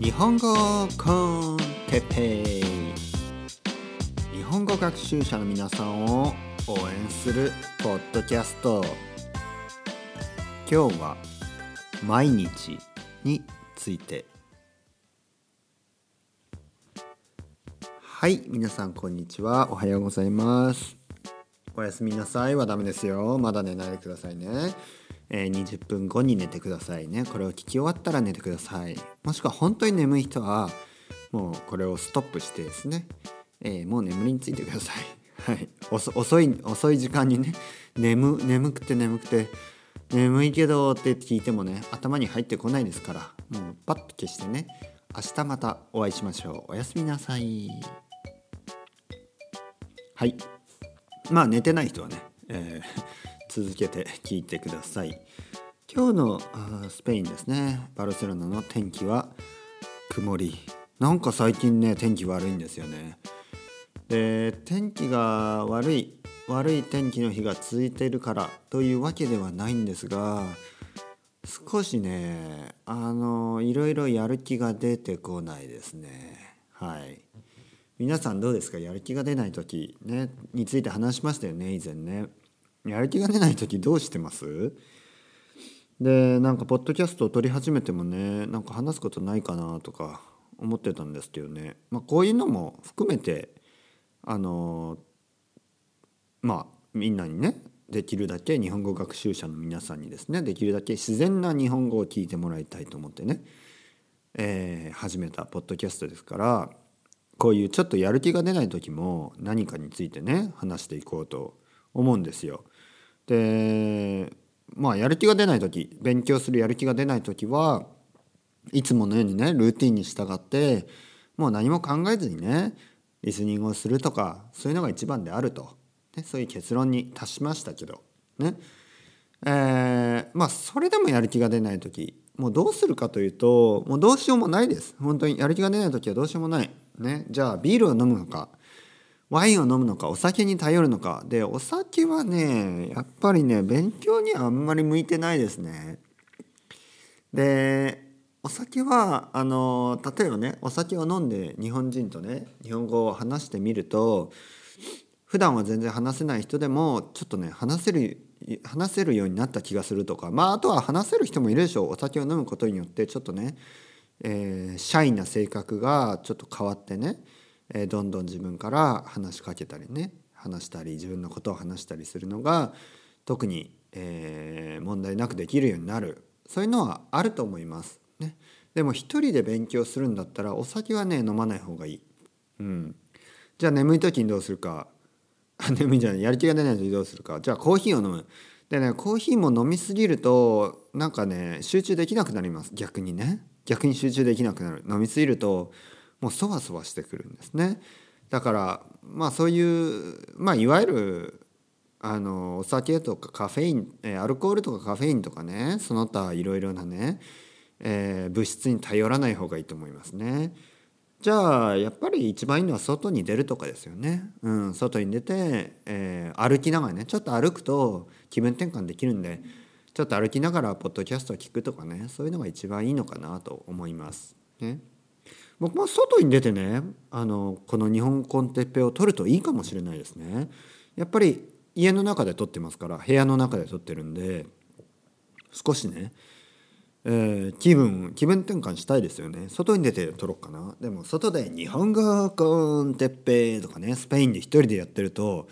日本語コンテペイ日本語学習者の皆さんを応援するポッドキャスト今日は毎日について。はい皆さんこんにちは。おはようございます。おやすみなさい。はダメですよ。まだ寝ないでくださいね。えー、20分後に寝てくださいね。これを聞き終わったら寝てください。もしくは本当に眠い人はもうこれをストップしてですね、えー、もう眠りについてください。はい。遅い遅い時間にね眠眠くて眠くて眠いけどって聞いてもね頭に入ってこないですからもうパッと消してね明日またお会いしましょう。おやすみなさい。はい。まあ寝てない人はね、えー続けて聞いてください。今日のスペインですね。バルセロナの天気は曇り。なんか最近ね天気悪いんですよね。で天気が悪い悪い天気の日が続いているからというわけではないんですが少しねあのいろいろやる気が出てこないですね。はい。皆さんどうですか？やる気が出ない時ねについて話しましたよね以前ね。やる気が出ない時どうしてます？でなんかポッドキャストを撮り始めてもねなんか話すことないかなとか思ってたんですけどね、まあ、こういうのも含めてあのまあみんなにねできるだけ日本語学習者の皆さんにですねできるだけ自然な日本語を聞いてもらいたいと思ってね、えー、始めたポッドキャストですからこういうちょっとやる気が出ない時も何かについてね話していこうと思うんですよ。でまあやる気が出ない時勉強するやる気が出ない時はいつものようにねルーティンに従ってもう何も考えずにねリスニングをするとかそういうのが一番であると、ね、そういう結論に達しましたけど。ね。えー、まあそれでもやる気が出ない時もうどうするかというともうどうしようもないです。本当にやる気が出ない時はどうしようもない。ね。じゃあビールを飲むのか。ワインを飲むのかお酒に頼るのか。でお酒はねやっぱりね勉強にはあんまり向いてないですね。でお酒はあの例えばねお酒を飲んで日本人とね日本語を話してみると普段は全然話せない人でもちょっとね話せる話せるようになった気がするとか。まああとは話せる人もいるでしょう。お酒を飲むことによってちょっとね、えー、シャイな性格がちょっと変わってね。えどんどん自分から話しかけたりね話したり自分のことを話したりするのが特に、えー、問題なくできるようになる。そういうのはあると思います。ね、でも一人で勉強するんだったらお酒はね飲まない方がいい。うん、じゃあ眠い時にどうするか。眠いじゃないやる気が出ない時にどうするか。じゃあコーヒーを飲む。でねコーヒーも飲みすぎるとなんかね集中できなくなります。逆にね。逆に集中できなくなる。飲みすぎるともうそわそわしてくるんですね。だからまあそういうまあいわゆるあのお酒とかカフェインアルコールとかカフェインとかねその他いろいろなね、えー、物質に頼らない方がいいと思いますね。じゃあやっぱり一番いいのは外に出るとかですよね。うん、外に出て、えー、歩きながらねちょっと歩くと気分転換できるんでちょっと歩きながらポッドキャストを聞くとかねそういうのが一番いいのかなと思います。ね。僕も外に出てねあのこの日本コンテッペを撮るといいかもしれないですね。やっぱり家の中で撮ってますから部屋の中で撮ってるんで少しね、えー、気分気分転換したいですよね。外に出て撮ろうかな。でも外で日本語コンテッペとかねスペインで一人でやってると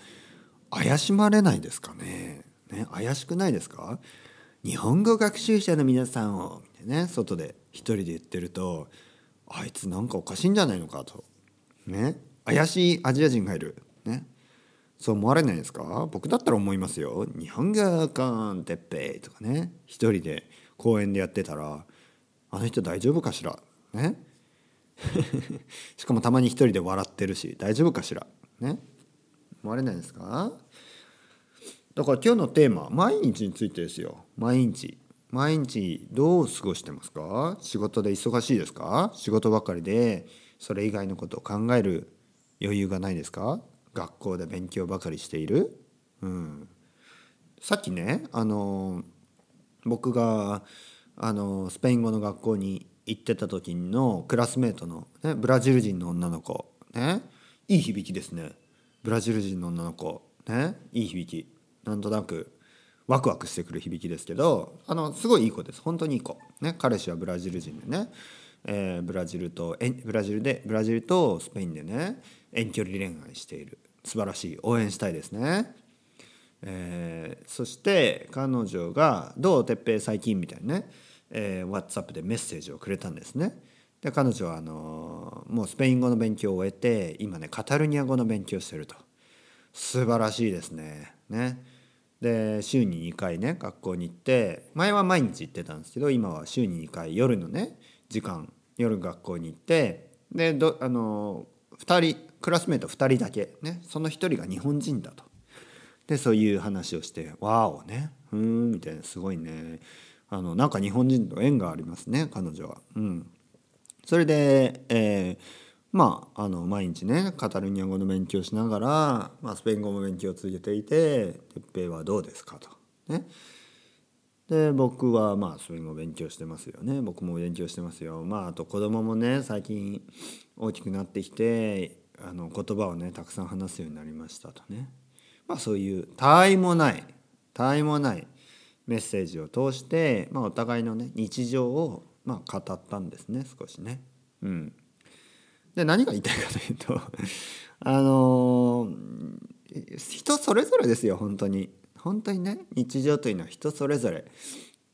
怪しまれないですかね。ね怪しくないですか？日本語学習者の皆さんをね外で一人で言ってるとあいつなんかおかしいんじゃないのかと。ね。怪しいアジア人がいる。ね。そう思われないですか？僕だったら思いますよ。日本語コンテッペイとかね。一人で公園でやってたらあの人大丈夫かしら？ね。しかもたまに一人で笑ってるし大丈夫かしら？ね。思われないですか？だから今日のテーマ毎日についてですよ。毎日。毎日どう過ごしてますか？仕事で忙しいですか？仕事ばかりでそれ以外のことを考える余裕がないですか？学校で勉強ばかりしている、うん、さっきねあの僕があのスペイン語の学校に行ってた時のクラスメートの、ね、ブラジル人の女の子ね。いい響きですね。ブラジル人の女の子ね。いい響き。なんとなくワクワクしてくる響きですけどあのすごいいい子です。本当にいい子、ね、彼氏はブラジル人でね、えー、ブラジルとブラジルでブラジルとスペインでね遠距離恋愛している。素晴らしい。応援したいですね。えー、そして彼女が「どう哲平最近」みたいなね、えー、WhatsApp でメッセージをくれたんですね。で彼女はあのー、もうスペイン語の勉強を終えて今ねカタルニア語の勉強してると。素晴らしいですね。ね。で週に2回ね学校に行って前は毎日行ってたんですけど今は週に2回夜のね時間夜学校に行ってでどあの2人クラスメート2人だけねその1人が日本人だと。でそういう話をして「わおね。うん」みたいな。すごいね。あのなんか日本人と縁がありますね彼女は。うん、それで、えー、まああの毎日ねカタルニア語の勉強しながら、まあ、スペイン語も勉強を続けていて「哲平はどうですか?」と。ねで僕はまあスペイン語勉強してますよね僕も勉強してますよまああと子供もね最近大きくなってきてあの言葉をねたくさん話すようになりましたとねまあそういう他愛もない他愛もないメッセージを通して、まあ、お互いのね日常をまあ語ったんですね少しね。うん、で何が言いたいかというと あのー、人それぞれですよ本当に本当にね日常というのは人それぞれ。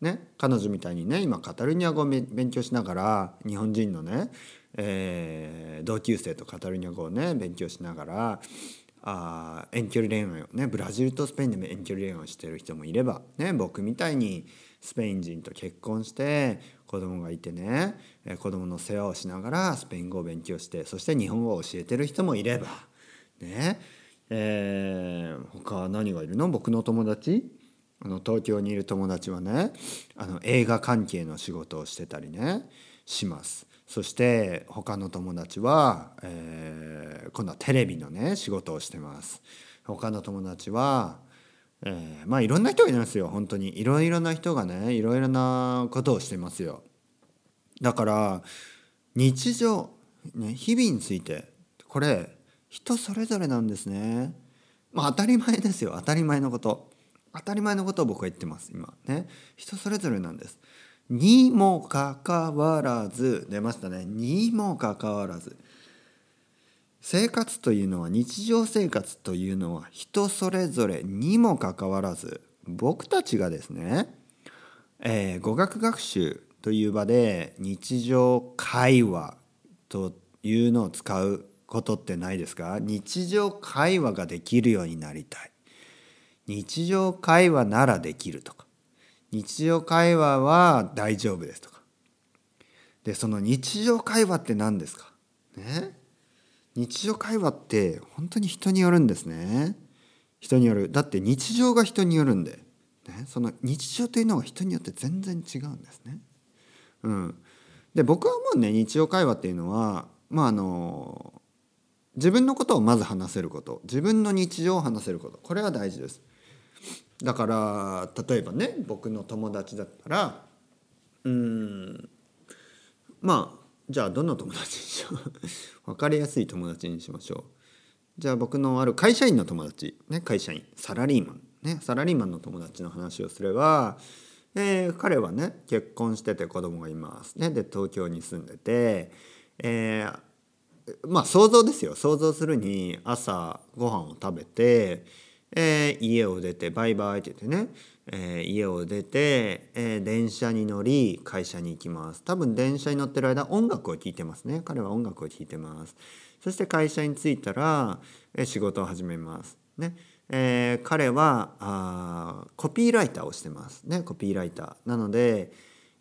ね、彼女みたいにね今カタルニア語を勉強しながら日本人のね、えー、同級生とカタルニア語をね勉強しながらあ遠距離恋愛をねブラジルとスペインでも遠距離恋愛をしてる人もいれば、ね、僕みたいにスペイン人と結婚して子供がいてね子供の世話をしながらスペイン語を勉強してそして日本語を教えてる人もいればね。えー、他何がいるの？僕の友達？あの東京にいる友達はねあの映画関係の仕事をしてたりねします。そして他の友達は、えー、今度はテレビのね仕事をしてます。他の友達は、えー、まあいろんな人がいますよ。本当に。いろいろな人がねいろいろなことをしてますよ。だから日常、ね、日々についてこれ人それぞれなんですね。まあ当たり前ですよ。当たり前のこと。当たり前のことを僕は言ってます今。ね。人それぞれなんです。にもかかわらず出ましたね。にもかかわらず。生活というのは日常生活というのは人それぞれにもかかわらず僕たちがですね、えー、語学学習という場で日常会話というのを使うことってないですか？日常会話ができるようになりたい。日常会話ならできるとか。日常会話は大丈夫ですとか。でその日常会話って何ですか？ね？日常会話って本当に人によるんですね。人による。だって日常が人によるんで、ね、その日常というのは人によって全然違うんですね。うん。で僕はもうね日常会話っていうのはまああの自分のことをまず話せること。自分の日常を話せること。これは大事です。だから例えばね僕の友達だったらうんまあじゃあどんな友達にしよう？分かりやすい友達にしましょう。じゃあ僕のある会社員の友達。ね会社員。サラリーマン。ねサラリーマンの友達の話をすれば、えー、彼はね結婚してて子供がいますね。で東京に住んでて、えー、まあ想像ですよ。想像するに朝ご飯を食べてえー、家を出てバイバイって言ってね、えー、家を出て、えー、電車に乗り会社に行きます。多分電車に乗ってる間音楽を聴いてますね。彼は音楽を聴いてます。そして会社に着いたら、えー、仕事を始めます。ね。えー、彼はあコピーライターをしてます。ねコピーライター。なので、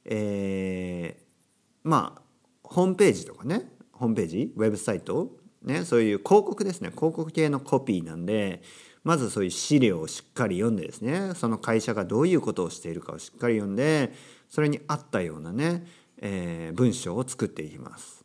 えー、まあホームページとかねホームページウェブサイトねそういう広告ですね。広告系のコピーなんでまずそういう資料をしっかり読んでですねその会社がどういうことをしているかをしっかり読んでそれに合ったようなね、えー、文章を作っていきます。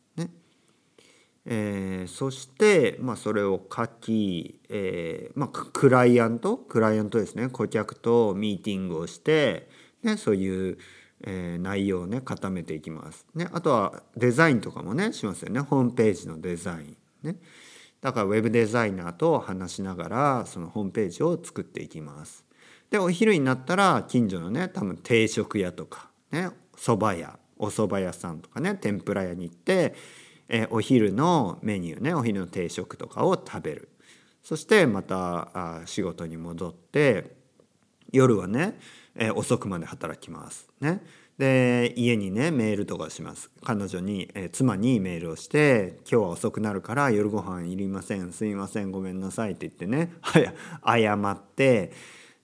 えー、そして、まあ、それを書き、えーまあ、クライアント？クライアントですね顧客とミーティングをして、ね、そういう、えー、内容をね固めていきます。ね、あとはデザインとかもねしますよねホームページのデザイン。ね、だからウェブデザイナーと話しながらそのホームページを作っていきます。でお昼になったら近所のね多分定食屋とかね蕎麦屋お蕎麦屋さんとかね天ぷら屋に行って、え、お昼のメニューねお昼の定食とかを食べる。そしてまたあ仕事に戻って夜はね、え、遅くまで働きますね。で家にねメールとかします。彼女に、え、妻にメールをして「今日は遅くなるから夜ご飯いりませんすいませんごめんなさい」って言ってね謝って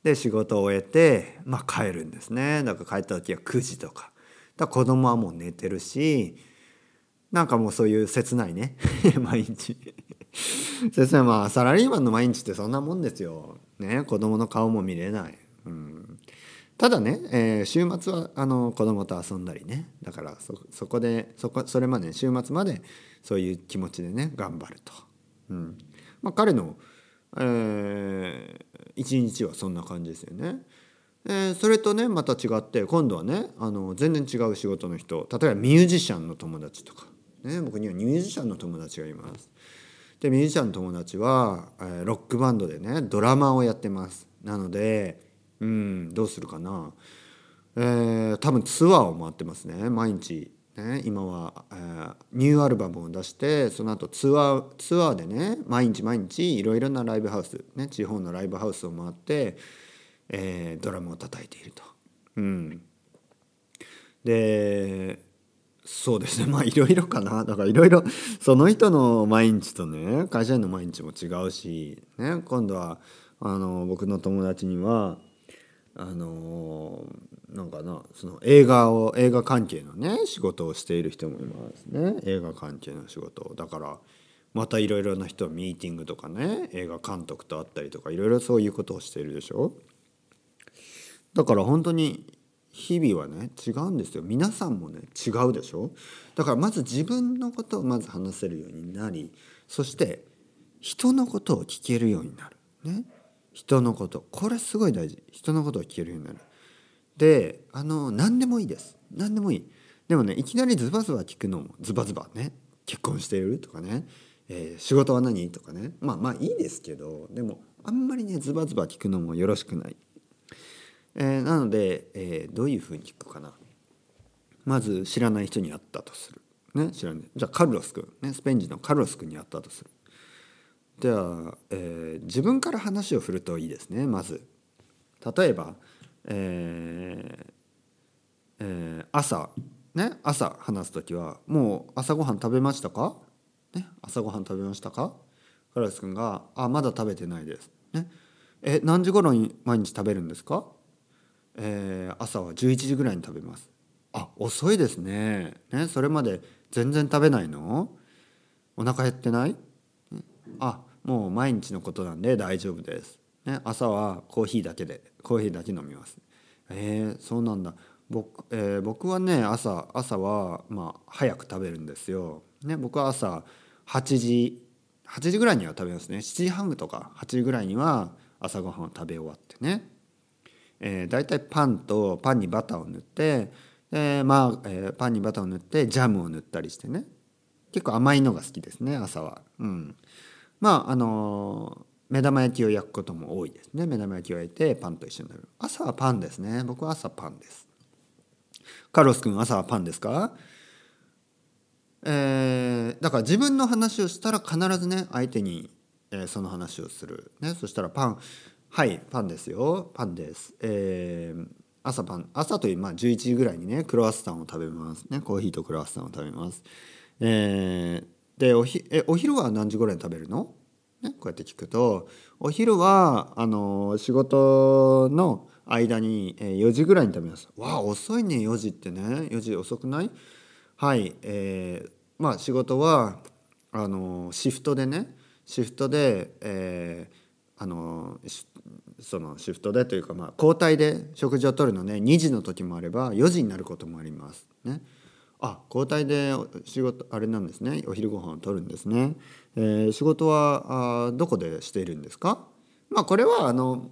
で仕事を終えて、まあ、帰るんですね。だから帰った時は9時とか。だから子供はもう寝てるしなんかもうそういう切ないね。毎日。切ない。まあサラリーマンの毎日ってそんなもんですよ。ね子供の顔も見れない、うん、ただね、えー、週末はあの子供と遊んだりね。だからそこでそこそれまで週末までそういう気持ちでね頑張ると、うん。まあ、彼の、えー、一日はそんな感じですよね。えー、それとねまた違って今度はねあの全然違う仕事の人例えばミュージシャンの友達とか、ね、僕にはミュージシャンの友達がいます。でミュージシャンの友達は、えー、ロックバンドでねドラマをやってます。なのでうんどうするかな、えー、多分ツアーを回ってますね毎日。ね、今は、えー、ニューアルバムを出してその後ツアーツアーでね毎日毎日いろいろなライブハウス、ね、地方のライブハウスを回って、えー、ドラムを叩いていると。うん、でそうですね。まあいろいろかな。だからいろいろその人の毎日とね会社員の毎日も違うし、ね、今度はあの僕の友達にはあのなんかなその映画を映画関係のね仕事をしている人もいますね。映画関係の仕事だからまたいろいろな人ミーティングとかね映画監督と会ったりとかいろいろそういうことをしているでしょ。だから本当に日々はね違うんですよ。皆さんもね違うでしょ？だからまず自分のことをまず話せるようになりそして人のことを聞けるようになる。ね？人のこと。これすごい大事。人のことを聞けるようになる。であの何でもいいです。何でもいい。でもねいきなりズバズバ聞くのもズバズバね結婚しているとかね、えー、仕事は何？とかね。まあまあいいですけどでもあんまりねズバズバ聞くのもよろしくない、えー、なので、えー、どういうふうに聞くかな。まず知らない人に会ったとする。ね知らない。じゃあカルロス君。ねスペイン人のカルロス君に会ったとする。では、えー、自分から話を振るといいですね。まず。例えば、えーえー、朝。ね朝話す時は「もう朝ごはん食べましたか?」ね「朝ごはん食べましたか?」カラス君が「あまだ食べてないです」ね「え何時頃に毎日食べるんですか?」えー、朝は11時ぐらいに食べます。あ遅いですね。ねそれまで全然食べないの？お腹減ってない？あもう毎日のことなんで大丈夫です。ね、朝はコーヒーだけでコーヒーだけ飲みます。えー、そうなんだ僕,、えー、僕はね朝朝はまあ早く食べるんですよ。ね、僕は朝8時8時ぐらいには食べますね7時半とか8時ぐらいには朝ごはんを食べ終わってね、えー、大体パンとパンにバターを塗ってでまあ、えー、パンにバターを塗ってジャムを塗ったりしてね。結構甘いのが好きですね朝は。うん。まああの目玉焼きを焼くことも多いですね。目玉焼きを焼いてパンと一緒になる。朝はパンですね。僕は朝パンです。カロス君朝はパンですか？えー、だから自分の話をしたら必ずね相手に、えー、その話をする、ね、そしたらパンはいパンですよ。パンです、えー、朝パン。朝というまあ11時ぐらいにねクロワッサンを食べますね。コーヒーとクロワッサンを食べます、えー、でおひえお昼は何時ぐらいに食べるの、ね、こうやって聞くとお昼はあの仕事の間に4時ぐらいに食べます。わあ遅いね4時ってね。4時遅くない？はいえー、まあ仕事はあのシフトでねシフトで、えー、あのそのシフトでというか、まあ、交代で食事をとるのね2時の時もあれば4時になることもあります。ね、あ交代で仕事あれなんですねお昼ご飯をとるんですね、えー、仕事はあどこでしているんですか？まあこれはあの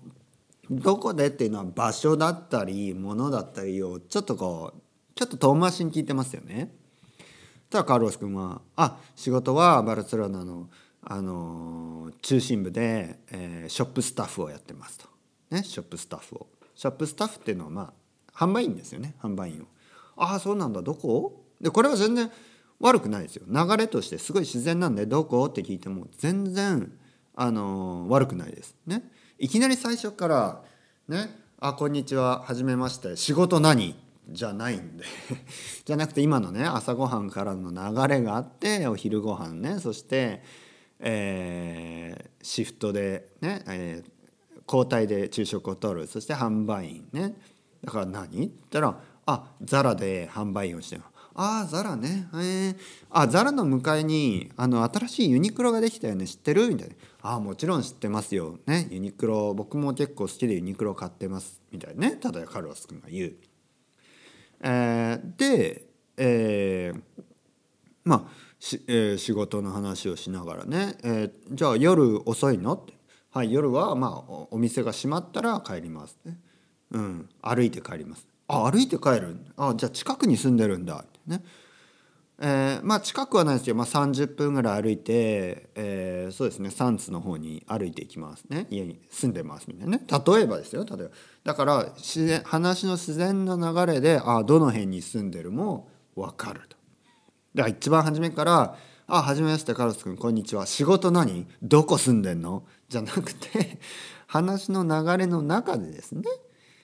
どこでっていうのは場所だったり物だったりをちょっとこうちょっと遠回しに聞いてますよね。ただカルロス君は「あ仕事はバルセロナの、あの中心部で、えー、ショップスタッフをやってます」と。ねショップスタッフを。ショップスタッフっていうのはまあ販売員ですよね販売員を。ああそうなんだ。どこ？でこれは全然悪くないですよ。流れとしてすごい自然なんでどこ？って聞いても全然あの悪くないです。ね。いきなり最初からねあこんにちははじめまして仕事何？じゃないんで。じゃなくて今のね朝ごはんからの流れがあってお昼ご飯ねそして、えー、シフトでね、えー、交代で昼食をとる。そして販売員ね。だから何？って言ったらあザラで販売員をしてる。ああザラね。えー、あザラの向かいにあの新しいユニクロができたよね。知ってる？みたいな。ああもちろん知ってますよ。ね。ユニクロ僕も結構好きでユニクロ買ってます。みたいなね。ただカルロス君が言う。えー、で、えー、まあし、えー、仕事の話をしながらね、えー、じゃあ夜遅いの？って。はい夜はまあお店が閉まったら帰りますね、うん、歩いて帰ります。ああ歩いて帰るあじゃあ近くに住んでるんだってね。えー、まあ近くはないですけど、まあ、30分ぐらい歩いて、えー、そうですねサンツの方に歩いていきますね。家に住んでますみたいなね。例えばですよ例えば。だから自然話の自然な流れであどの辺に住んでるも分かると。だから一番初めから「あはじめましてカルロス君こんにちは。仕事何？どこ住んでんの?」じゃなくて 話の流れの中でですね、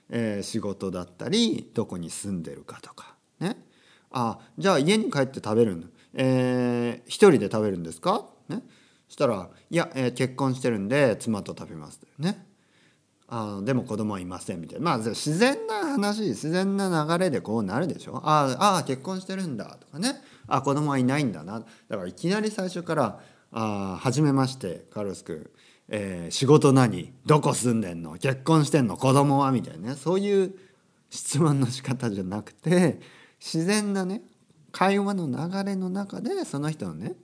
えー、仕事だったりどこに住んでるかとかねあじゃあ家に帰って食べるのえー、一人で食べるんですか？ね。そしたら「いや、えー、結婚してるんで妻と食べます」ねあでも子供はいませんみたいな。まあ自然な話自然な流れでこうなるでしょああ結婚してるんだとかね。あ子供はいないんだな。だからいきなり最初から「あ初めましてカルロス君、えー、仕事何？どこ住んでんの？結婚してんの？子供は?」みたいなね。そういう質問の仕方じゃなくて自然なね会話の流れの中でその人のね、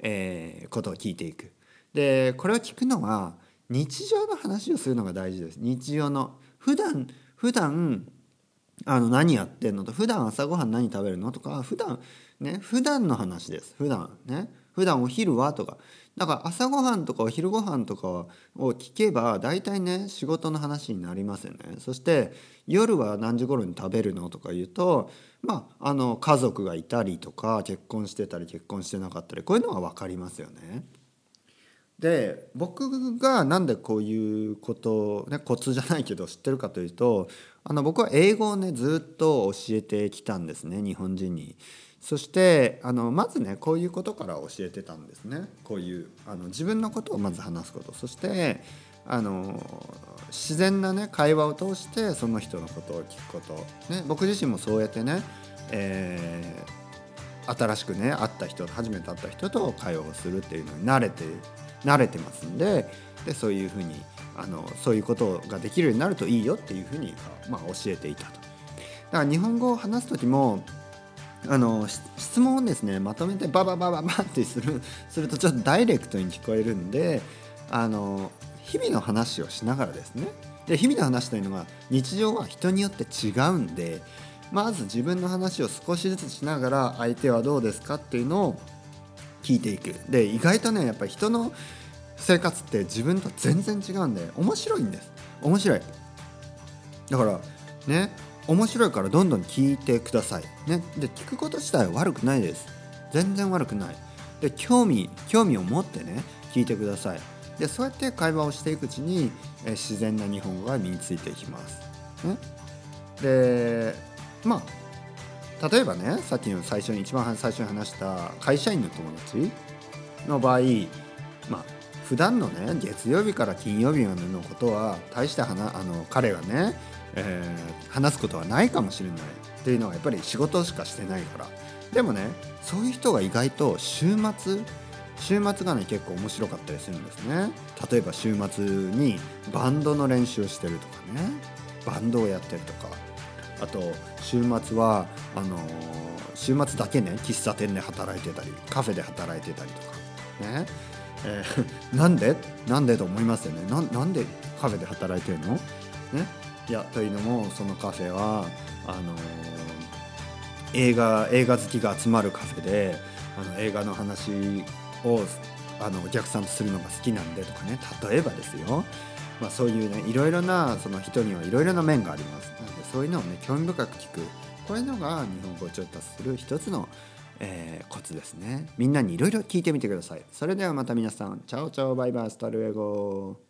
えー、ことを聞いていく。でこれを聞くのは日常の話をするのが大事です。日常の普段普段あの何やってんの？と普段朝ごはん何食べるの？とか普段ね普段の話です。普段ね。普段お昼は？とか。だから朝ごはんとかお昼ごはんとかを聞けば大体ね仕事の話になりますよね。そして夜は何時頃に食べるの？とか言うとまああの家族がいたりとか結婚してたり結婚してなかったりこういうのは分かりますよね。で僕がなんでこういうことねコツじゃないけど知ってるかというとあの僕は英語をねずっと教えてきたんですね日本人に。そしてあのまずねこういうことから教えてたんですね。こういうあの自分のことをまず話すこと。そしてあの自然なね会話を通してその人のことを聞くこと、ね、僕自身もそうやってね、えー、新しくね会った人初めて会った人と会話をするっていうのに慣れて慣れてますんででそういうふうにあのそういうことができるようになるといいよっていうふうに、まあ、教えていたと。だから日本語を話す時もあの質問をですねまとめてバババババってするするとちょっとダイレクトに聞こえるんであの日々の話をしながらですねで日々の話というのは日常は人によって違うんでまず自分の話を少しずつしながら相手はどうですかっていうのを聞いていく。で意外とねやっぱり人の生活って自分と全然違うんで面白いんです。面白い。だからね面白いからどんどん聞いてください。ね。で聞くこと自体は悪くないです。全然悪くない。で興味興味を持ってね聞いてください。でそうやって会話をしていくうちにえ自然な日本語が身についていきます、ね、でまあ例えばねさっきの最初に一番最初に話した会社員の友達の場合まあ普段のね月曜日から金曜日までのことは大して話あの彼がね、えー、話すことはないかもしれない。っていうのはやっぱり仕事しかしてないから。でもねそういう人が意外と週末週末がね結構面白かったりするんですね。例えば週末にバンドの練習をしてるとかね。バンドをやってるとか。あと週末はあの週末だけね喫茶店で働いてたりカフェで働いてたりとかね。えー、なんで？なんでと思いますよね。ななんでカフェで働いてるの？ね。いやというのもそのカフェはあの映画映画好きが集まるカフェであの映画の話をあのお客さんとするのが好きなんでとかね。例えばですよ、まあ、そういうねいろいろなその人にはいろいろな面があります。なのでそういうのをね興味深く聞く。こういうのが日本語を上達する一つの、えー、コツですね。みんなにいろいろ聞いてみてください。それではまた皆さん。チャオチャオバイバイ hasta luego